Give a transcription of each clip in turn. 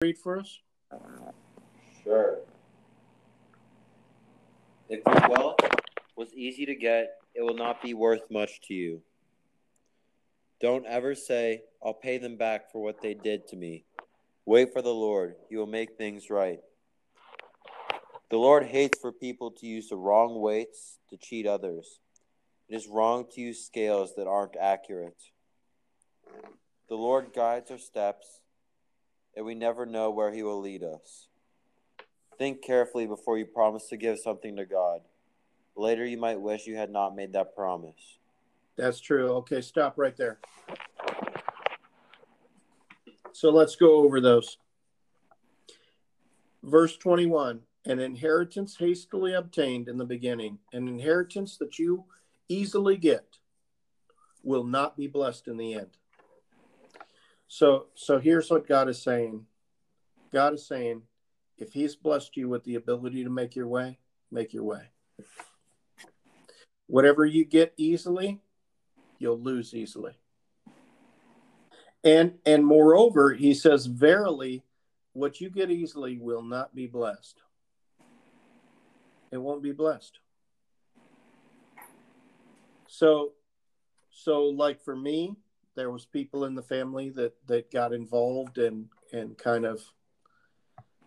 read for us? Sure. If your wealth was easy to get, it will not be worth much to you. Don't ever say, I'll pay them back for what they did to me. Wait for the Lord, He will make things right. The Lord hates for people to use the wrong weights to cheat others. It is wrong to use scales that aren't accurate. The Lord guides our steps, and we never know where He will lead us. Think carefully before you promise to give something to God. Later, you might wish you had not made that promise. That's true. Okay, stop right there. So let's go over those. Verse 21 An inheritance hastily obtained in the beginning, an inheritance that you easily get, will not be blessed in the end. So, so here's what God is saying God is saying, if He's blessed you with the ability to make your way, make your way. Whatever you get easily, you'll lose easily. And and moreover, he says, Verily, what you get easily will not be blessed. It won't be blessed. So so like for me, there was people in the family that that got involved and and kind of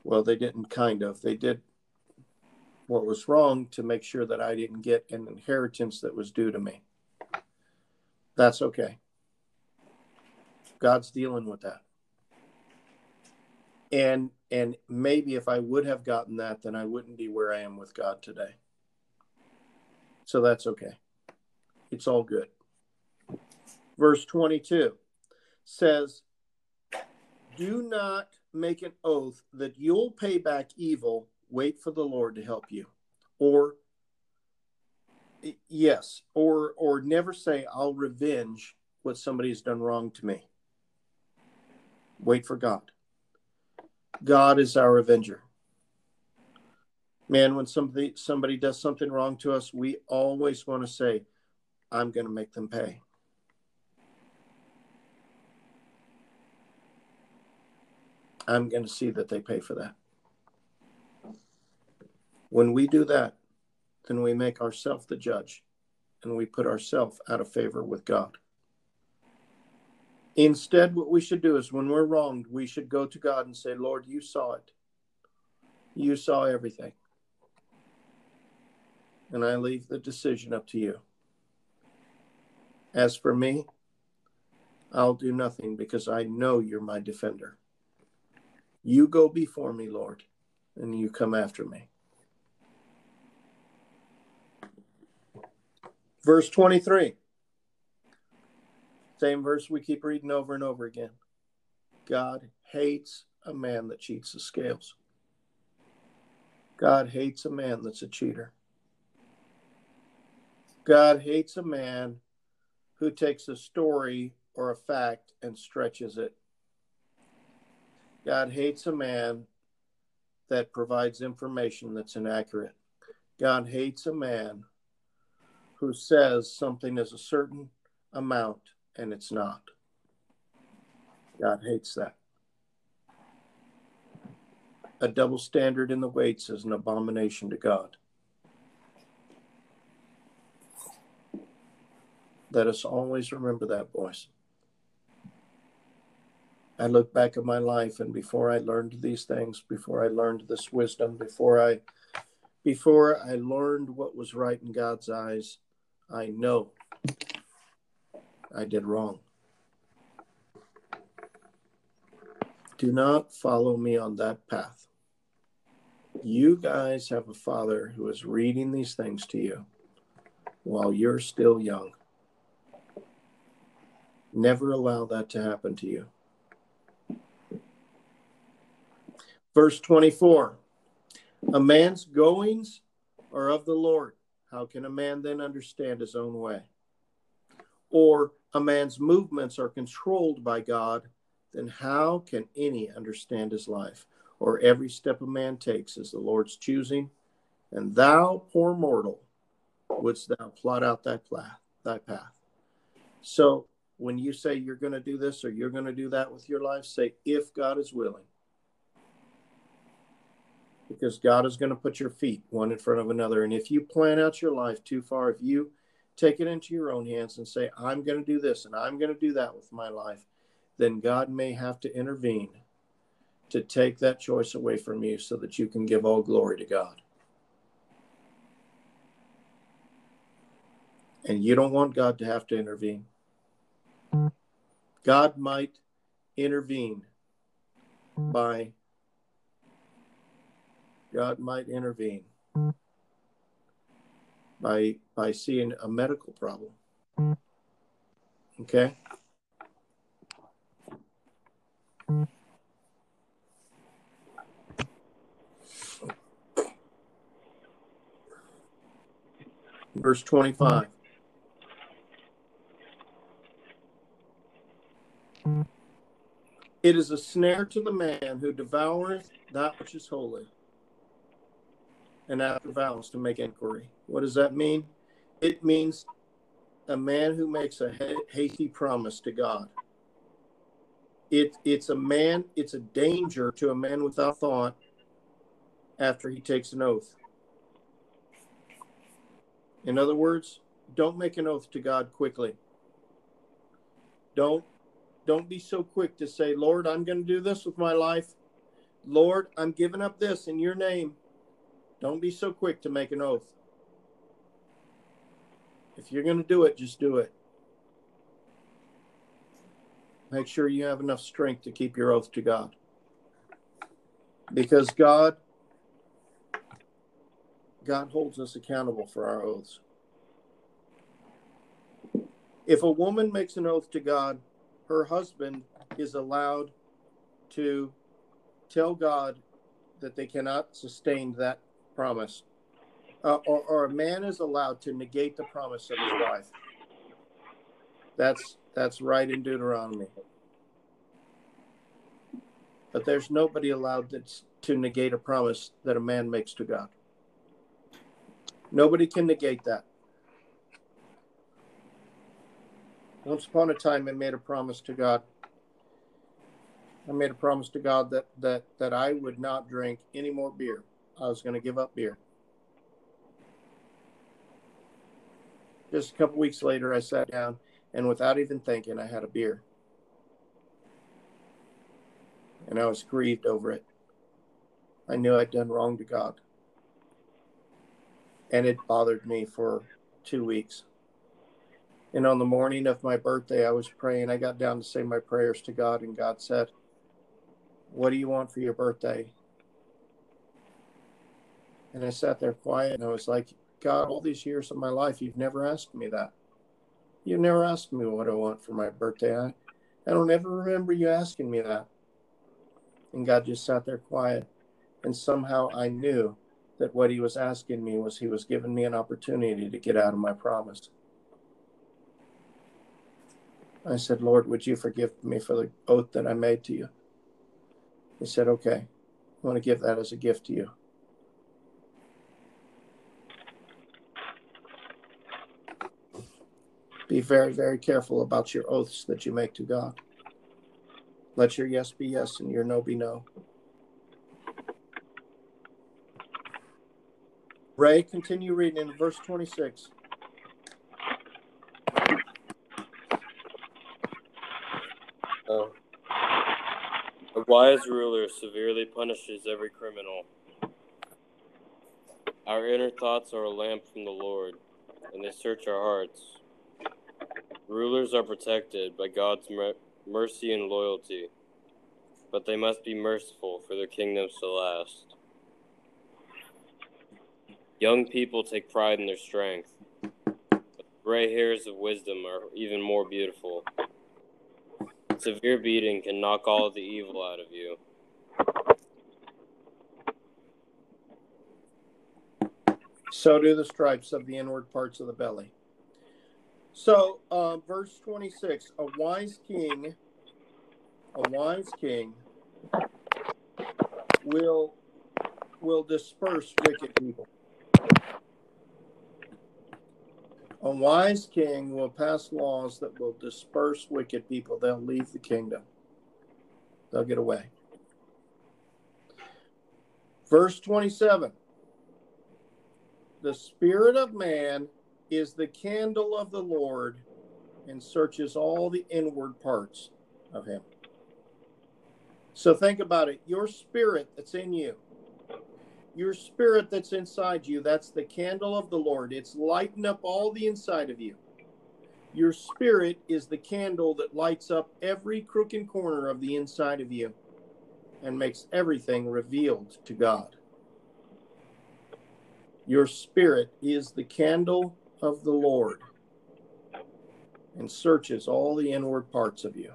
well, they didn't kind of. They did what was wrong to make sure that I didn't get an inheritance that was due to me. That's okay. God's dealing with that. And and maybe if I would have gotten that, then I wouldn't be where I am with God today. So that's okay. It's all good. Verse 22 says, Do not make an oath that you'll pay back evil. Wait for the Lord to help you. Or yes, or or never say I'll revenge what somebody's done wrong to me. Wait for God. God is our avenger. Man, when somebody somebody does something wrong to us, we always want to say, I'm going to make them pay. I'm going to see that they pay for that. When we do that, then we make ourselves the judge and we put ourselves out of favor with God. Instead, what we should do is when we're wronged, we should go to God and say, Lord, you saw it. You saw everything. And I leave the decision up to you. As for me, I'll do nothing because I know you're my defender. You go before me, Lord, and you come after me. Verse 23. Same verse we keep reading over and over again. God hates a man that cheats the scales. God hates a man that's a cheater. God hates a man who takes a story or a fact and stretches it. God hates a man that provides information that's inaccurate. God hates a man who says something is a certain amount and it's not. God hates that. A double standard in the weights is an abomination to God. Let us always remember that, boys. I look back at my life and before I learned these things, before I learned this wisdom, before I before I learned what was right in God's eyes, I know I did wrong. Do not follow me on that path. You guys have a father who is reading these things to you while you're still young. Never allow that to happen to you. Verse 24 A man's goings are of the Lord. How can a man then understand his own way? Or a man's movements are controlled by God, then how can any understand his life? Or every step a man takes is the Lord's choosing, and thou, poor mortal, wouldst thou plot out thy path, thy path. So when you say you're going to do this or you're going to do that with your life, say, if God is willing. Because God is going to put your feet one in front of another. And if you plan out your life too far, if you take it into your own hands and say, I'm going to do this and I'm going to do that with my life, then God may have to intervene to take that choice away from you so that you can give all glory to God. And you don't want God to have to intervene. God might intervene by God might intervene by by seeing a medical problem. Okay? Verse 25. It is a snare to the man who devoureth that which is holy, and after vows to make inquiry. What does that mean? It means a man who makes a hasty promise to God. It, it's a man, it's a danger to a man without thought after he takes an oath. In other words, don't make an oath to God quickly. Don't don't be so quick to say, Lord, I'm going to do this with my life. Lord, I'm giving up this in your name. Don't be so quick to make an oath. If you're going to do it, just do it. Make sure you have enough strength to keep your oath to God. Because God God holds us accountable for our oaths. If a woman makes an oath to God, her husband is allowed to tell God that they cannot sustain that promise. Uh, or, or a man is allowed to negate the promise of his wife. That's that's right in Deuteronomy. But there's nobody allowed that's, to negate a promise that a man makes to God. Nobody can negate that. Once upon a time, I made a promise to God. I made a promise to God that that that I would not drink any more beer. I was going to give up beer. Just a couple weeks later, I sat down and without even thinking, I had a beer. And I was grieved over it. I knew I'd done wrong to God. And it bothered me for two weeks. And on the morning of my birthday, I was praying. I got down to say my prayers to God, and God said, What do you want for your birthday? And I sat there quiet and I was like, God, all these years of my life, you've never asked me that. You've never asked me what I want for my birthday. I, I don't ever remember you asking me that. And God just sat there quiet. And somehow I knew that what he was asking me was he was giving me an opportunity to get out of my promise. I said, Lord, would you forgive me for the oath that I made to you? He said, Okay, I want to give that as a gift to you. Be very, very careful about your oaths that you make to God. Let your yes be yes and your no be no. Ray, continue reading in verse 26. Uh, a wise ruler severely punishes every criminal. Our inner thoughts are a lamp from the Lord, and they search our hearts. Rulers are protected by God's mer- mercy and loyalty, but they must be merciful for their kingdoms to last. Young people take pride in their strength, but gray hairs of wisdom are even more beautiful severe beating can knock all the evil out of you. So do the stripes of the inward parts of the belly. So, uh, verse 26 a wise king, a wise king will will disperse wicked people. A wise king will pass laws that will disperse wicked people. They'll leave the kingdom, they'll get away. Verse 27 The Spirit of man is the candle of the Lord and searches all the inward parts of him. So think about it. Your spirit that's in you, your spirit that's inside you, that's the candle of the Lord. It's lighting up all the inside of you. Your spirit is the candle that lights up every crook and corner of the inside of you and makes everything revealed to God. Your spirit is the candle of the Lord and searches all the inward parts of you.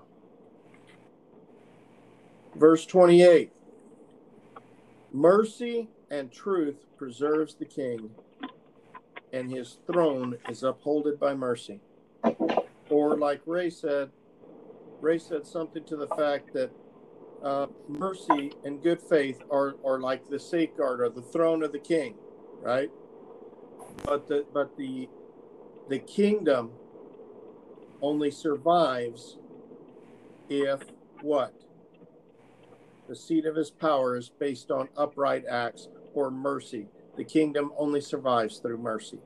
Verse 28 Mercy and truth preserves the king, and his throne is upholded by mercy. Or, like Ray said, Ray said something to the fact that uh, mercy and good faith are, are like the safeguard or the throne of the king, right? But the but the the kingdom only survives if what? The seat of his power is based on upright acts or mercy. The kingdom only survives through mercy.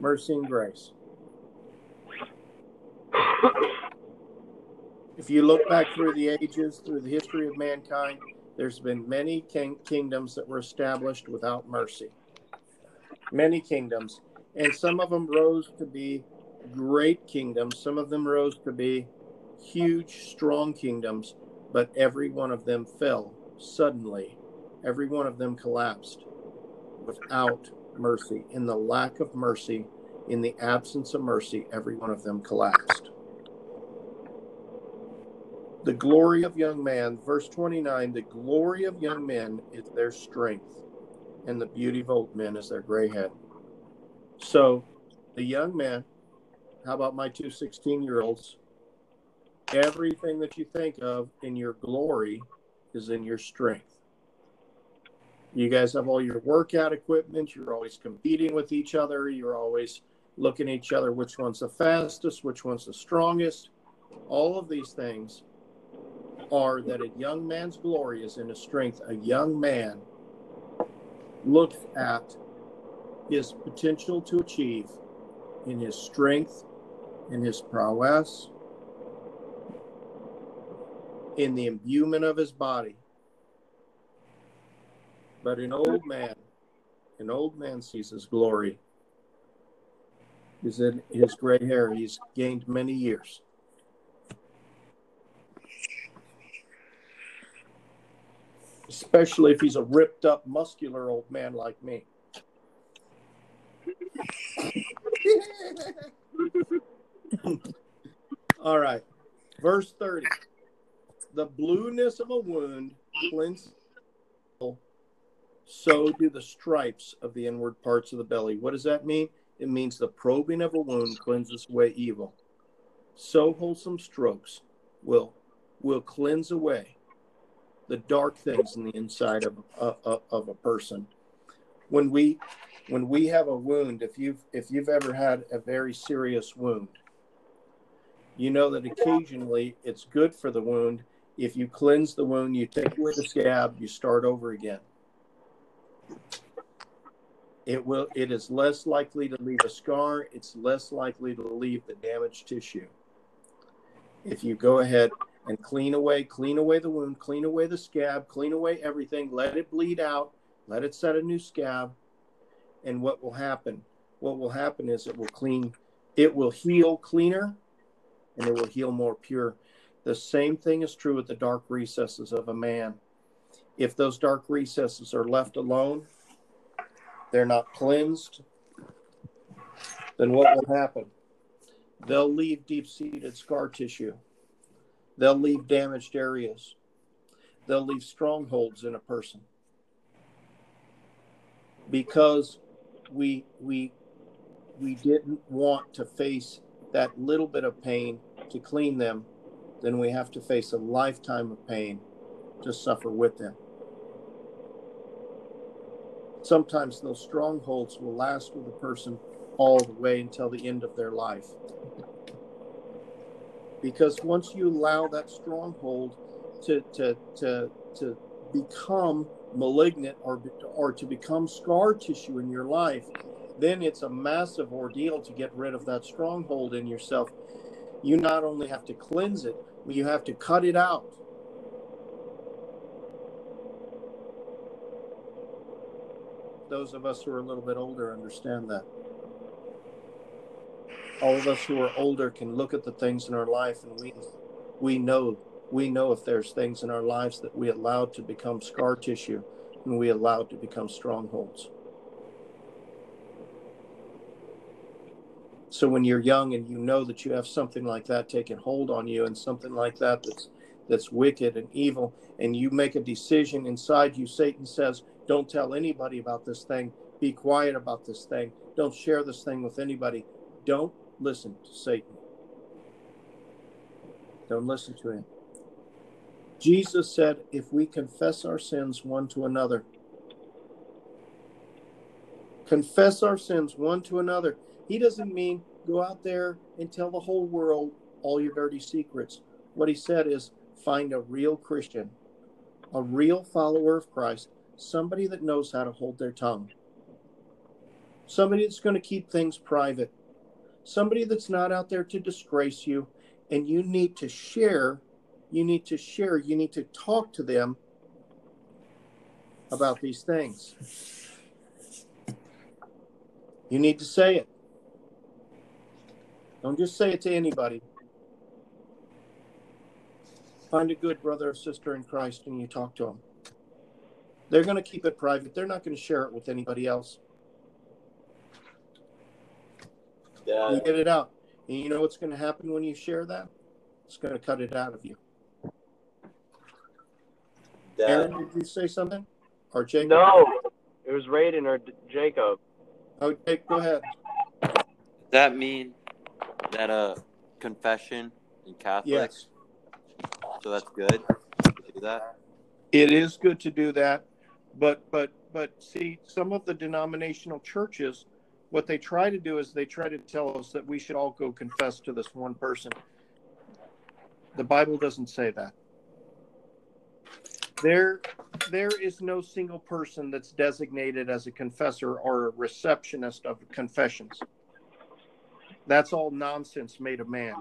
Mercy and grace. If you look back through the ages, through the history of mankind, there's been many king- kingdoms that were established without mercy. Many kingdoms. And some of them rose to be great kingdoms, some of them rose to be huge, strong kingdoms, but every one of them fell suddenly. Every one of them collapsed without mercy. In the lack of mercy, in the absence of mercy, every one of them collapsed. The glory of young man, verse 29 the glory of young men is their strength, and the beauty of old men is their gray head. So, the young man, how about my two 16 year olds? Everything that you think of in your glory is in your strength. You guys have all your workout equipment. You're always competing with each other. You're always looking at each other which one's the fastest, which one's the strongest. All of these things are that a young man's glory is in his strength. A young man looks at his potential to achieve in his strength, in his prowess, in the imbuement of his body. But an old man, an old man sees his glory is in his gray hair. He's gained many years. especially if he's a ripped up, muscular old man like me. All right. Verse 30. The blueness of a wound cleanses, so do the stripes of the inward parts of the belly. What does that mean? It means the probing of a wound cleanses away evil. So wholesome strokes will will cleanse away the dark things in the inside of, of, of a person. When we when we have a wound, if you've if you've ever had a very serious wound, you know that occasionally it's good for the wound. If you cleanse the wound, you take away the scab, you start over again. It will it is less likely to leave a scar, it's less likely to leave the damaged tissue. If you go ahead and clean away, clean away the wound, clean away the scab, clean away everything, let it bleed out, let it set a new scab. And what will happen? What will happen is it will clean, it will heal cleaner and it will heal more pure. The same thing is true with the dark recesses of a man. If those dark recesses are left alone, they're not cleansed, then what will happen? They'll leave deep seated scar tissue They'll leave damaged areas. They'll leave strongholds in a person. Because we we we didn't want to face that little bit of pain to clean them, then we have to face a lifetime of pain to suffer with them. Sometimes those strongholds will last with a person all the way until the end of their life because once you allow that stronghold to to to to become malignant or or to become scar tissue in your life, then it's a massive ordeal to get rid of that stronghold in yourself. You not only have to cleanse it, you have to cut it out. Those of us who are a little bit older understand that. All of us who are older can look at the things in our life and we we know we know if there's things in our lives that we allowed to become scar tissue and we allowed to become strongholds. So when you're young and you know that you have something like that taking hold on you and something like that that's that's wicked and evil and you make a decision inside you Satan says don't tell anybody about this thing. Be quiet about this thing. Don't share this thing with anybody. Don't listen to Satan. Don't listen to him Jesus said, if we confess our sins one to another, confess our sins one to another. He doesn't mean go out there and tell the whole world all your dirty secrets. What he said is find a real Christian, a real follower of Christ, somebody that knows how to hold their tongue, somebody that's going to keep things private, somebody that's not out there to disgrace you, and you need to share you need to share, you need to talk to them about these things. You need to say it. Don't just say it to anybody. Find a good brother or sister in Christ and you talk to them. They're going to keep it private. They're not going to share it with anybody else. Yeah. You get it out. And you know what's going to happen when you share that? It's going to cut it out of you. Dad. Aaron, did you say something? Or Jacob? No, it was Raiden or Jacob. Oh, Jake, go ahead. Does that mean that a uh, confession in Catholic? Yes. So that's good to do that. It is good to do that, but but but see, some of the denominational churches, what they try to do is they try to tell us that we should all go confess to this one person. The Bible doesn't say that. There, there is no single person that's designated as a confessor or a receptionist of confessions. That's all nonsense made of man.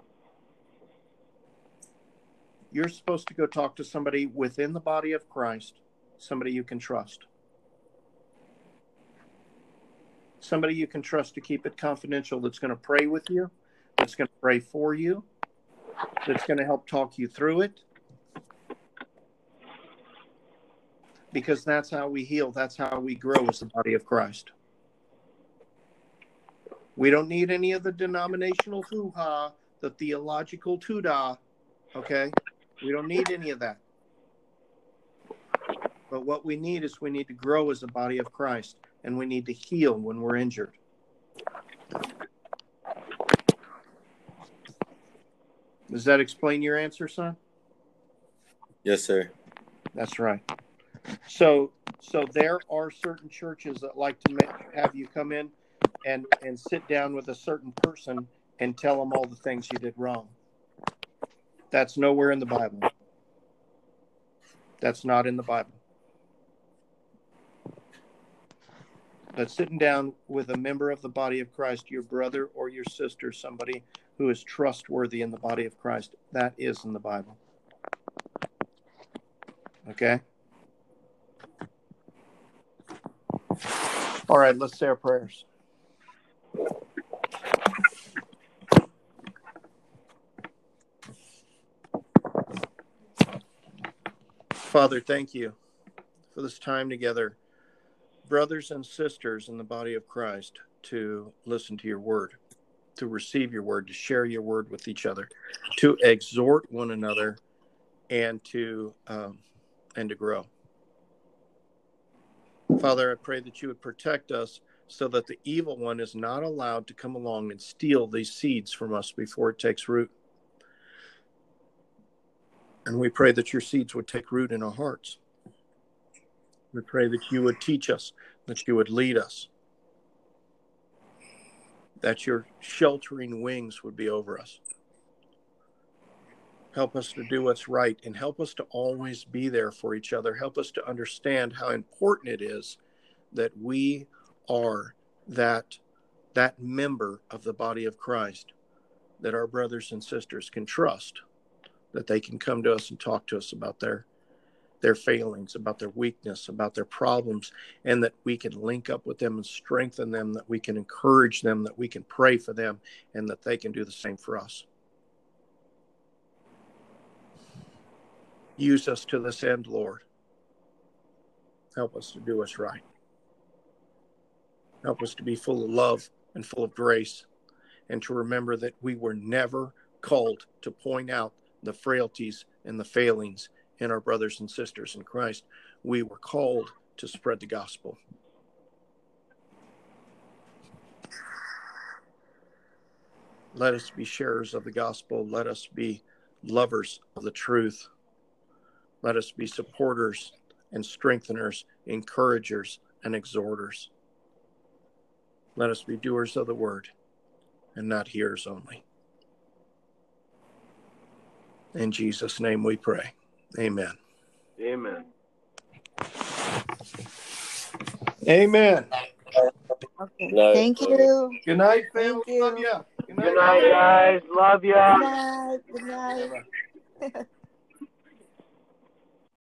You're supposed to go talk to somebody within the body of Christ, somebody you can trust. Somebody you can trust to keep it confidential that's going to pray with you, that's going to pray for you, that's going to help talk you through it, because that's how we heal. That's how we grow as the body of Christ. We don't need any of the denominational hoo ha, the theological tuda. Okay? We don't need any of that. But what we need is we need to grow as the body of Christ and we need to heal when we're injured. Does that explain your answer, son? Yes, sir. That's right. So, so there are certain churches that like to make, have you come in and and sit down with a certain person and tell them all the things you did wrong. That's nowhere in the Bible. That's not in the Bible. But sitting down with a member of the body of Christ, your brother or your sister, somebody who is trustworthy in the body of Christ, that is in the Bible. Okay? All right, let's say our prayers. Father, thank you for this time together, brothers and sisters in the body of Christ, to listen to your word, to receive your word, to share your word with each other, to exhort one another, and to um, and to grow. Father, I pray that you would protect us so that the evil one is not allowed to come along and steal these seeds from us before it takes root. And we pray that your seeds would take root in our hearts. We pray that you would teach us, that you would lead us, that your sheltering wings would be over us. Help us to do what's right and help us to always be there for each other. Help us to understand how important it is that we are that that member of the body of Christ that our brothers and sisters can trust that they can come to us and talk to us about their their failings, about their weakness, about their problems, and that we can link up with them and strengthen them, that we can encourage them, that we can pray for them, and that they can do the same for us. Use us to this end, Lord. Help us to do what's right. Help us to be full of love and full of grace, and to remember that we were never called to point out the frailties and the failings in our brothers and sisters in Christ. We were called to spread the gospel. Let us be sharers of the gospel. Let us be lovers of the truth. Let us be supporters and strengtheners, encouragers and exhorters. Let us be doers of the word and not hearers only. In Jesus' name we pray. Amen. Amen. Amen. Okay. Thank you. Good night, Thank family. Love you. ya. Good night, guys. Love you. Good night. Good night.